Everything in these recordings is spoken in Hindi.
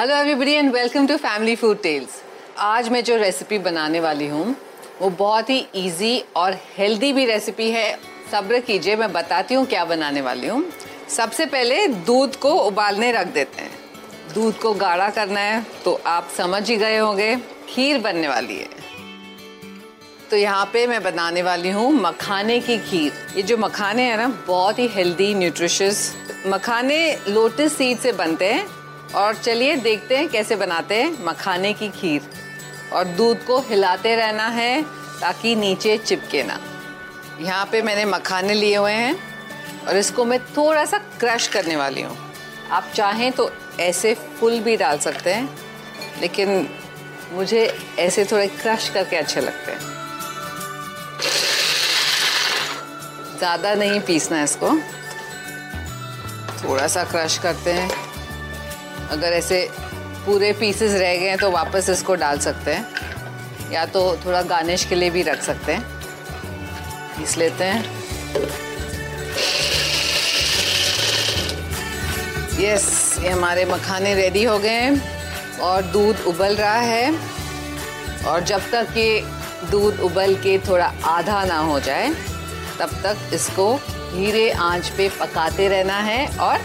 Hello everybody and welcome to Family Food Tales आज मैं जो रेसिपी बनाने वाली हूँ, वो बहुत ही इजी और हेल्दी भी रेसिपी है। सब्र कीजिए, मैं बताती हूँ क्या बनाने वाली हूँ। सबसे पहले दूध को उबालने रख देते हैं। दूध को गाढ़ा करना है तो आप समझ ही गए होंगे, खीर बनने वाली है। तो यहाँ पे मैं बनाने वाली हूँ मखाने की खीर। ये जो मखाने हैं ना, बहुत ही हेल्दी न्यूट्रिशियस मखाने लोटस सीड से बनते हैं। और चलिए देखते हैं कैसे बनाते हैं मखाने की खीर। और दूध को हिलाते रहना है ताकि नीचे चिपके ना। यहाँ पे मैंने मखाने लिए हुए हैं और इसको मैं थोड़ा सा क्रश करने वाली हूँ। आप चाहें तो ऐसे फुल भी डाल सकते हैं, लेकिन मुझे ऐसे थोड़े क्रश करके अच्छे लगते हैं। ज़्यादा नहीं पीसना है इसको। थोड़ा सा क्रश करते हैं। अगर ऐसे पूरे पीसेस रह गए हैं तो वापस इसको डाल सकते हैं। या तो थोड़ा गार्निश के लिए भी रख सकते हैं। पीस लेते हैं। यस ये हमारे मखाने रेडी हो गए हैं और दूध उबल रहा है। और जब तक ये दूध उबल के थोड़ा आधा ना हो जाए, तब तक इसको धीरे आँच पे पकाते रहना है और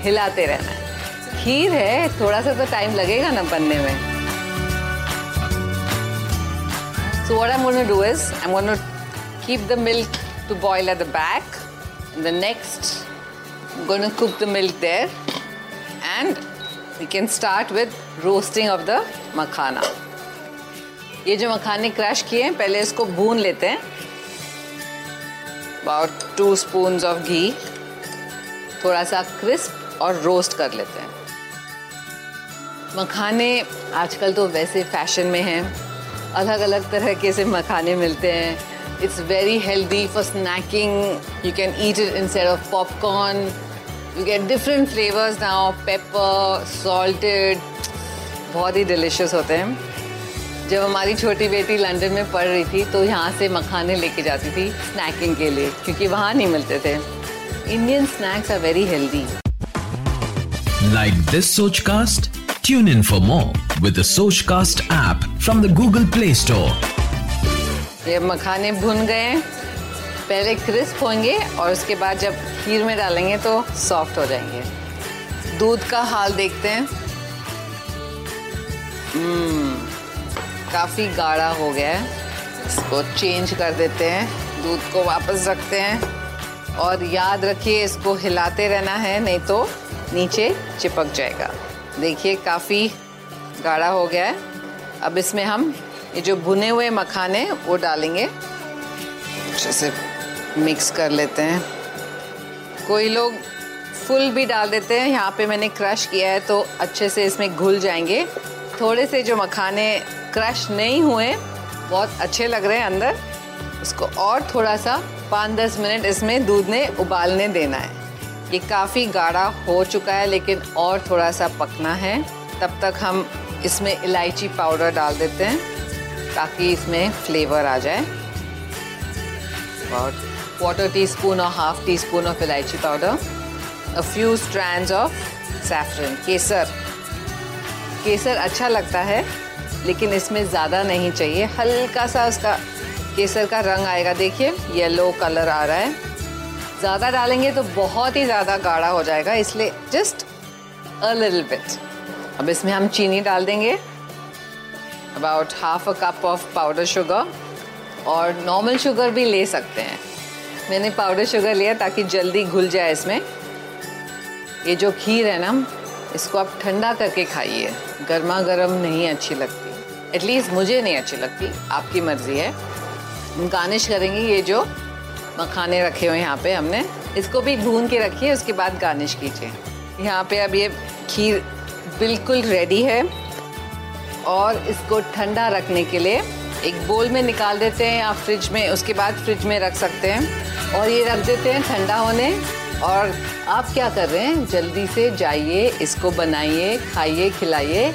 हिलाते रहना है। खीर है, थोड़ा सा तो टाइम लगेगा ना बनने में। So what I am gonna do is I am gonna keep the milk to boil at the back the next gonna cook the milk there and we can start with roasting of the makhana ये जो मखाने क्रश किए हैं, पहले इसको भून लेते हैं। About two spoon of ghee थोड़ा सा क्रिस्प और रोस्ट कर लेते हैं। मखाने आजकल तो वैसे फ़ैशन में हैं। अलग अलग तरह के से मखाने मिलते हैं। It's very healthy for snacking you can eat it instead of popcorn you get different flavours now pepper salted बहुत ही डिलिशियस होते हैं। जब हमारी छोटी बेटी लंदन में पढ़ रही थी तो यहाँ से मखाने लेके जाती थी स्नैकिंग के लिए, क्योंकि वहाँ नहीं मिलते थे। Indian snacks are very healthy like this सोच कास्ट Tune in for more with the Sochcast app from the Google Play Store. ये मखाने भुन गए पहले क्रिस्प होंगे और उसके बाद जब खीर में डालेंगे तो सॉफ्ट हो जाएँगे। दूध का हाल देखते हैं। hmm, काफ़ी गाढ़ा हो गया है। इसको चेंज कर देते हैं। दूध को वापस रखते हैं। और याद रखिए इसको हिलाते रहना है नहीं तो नीचे चिपक जाएगा। देखिए, काफ़ी गाढ़ा हो गया है। अब इसमें हम ये जो भुने हुए मखाने वो डालेंगे। अच्छे से मिक्स कर लेते हैं। कोई लोग फुल भी डाल देते हैं, यहाँ पे मैंने क्रश किया है तो अच्छे से इसमें घुल जाएँगे। थोड़े से जो मखाने क्रश नहीं हुए बहुत अच्छे लग रहे हैं अंदर। उसको और थोड़ा सा पाँच दस मिनट इसमें दूध ने उबालने देना है। ये काफ़ी गाढ़ा हो चुका है, लेकिन और थोड़ा सा पकना है। तब तक हम इसमें इलायची पाउडर डाल देते हैं, ताकि इसमें फ्लेवर आ जाए। और क्वार्टर टी स्पून और half teaspoon of elaichi powder a few strand of saffron केसर। केसर अच्छा लगता है, लेकिन इसमें ज़्यादा नहीं चाहिए। हल्का सा उसका केसर का रंग आएगा, देखिए येलो कलर आ रहा है। ज़्यादा डालेंगे तो बहुत ही ज़्यादा गाढ़ा हो जाएगा, इसलिए जस्ट अ लिटिल बिट अब इसमें हम चीनी डाल देंगे about half a cup of powder sugar और नॉर्मल शुगर भी ले सकते हैं। मैंने पाउडर शुगर लिया ताकि जल्दी घुल जाए इसमें। ये जो खीर है ना, इसको आप ठंडा करके खाइए। गर्मा गर्म नहीं अच्छी लगती। एटलीस्ट मुझे नहीं अच्छी लगती, आपकी मर्ज़ी है। गार्निश करेंगे ये जो मखाने रखे हुए यहाँ पे हमने। इसको भी भून के रखिए, उसके बाद गार्निश कीजिए। यहाँ पे अब ये खीर बिल्कुल रेडी है। और इसको ठंडा रखने के लिए एक बोल में निकाल देते हैं या फ्रिज में, उसके बाद फ्रिज में रख सकते हैं। और ये रख देते हैं ठंडा होने। और आप क्या कर रहे हैं? जल्दी से जाइए, इसको बनाइए, खाइए, खिलाइए।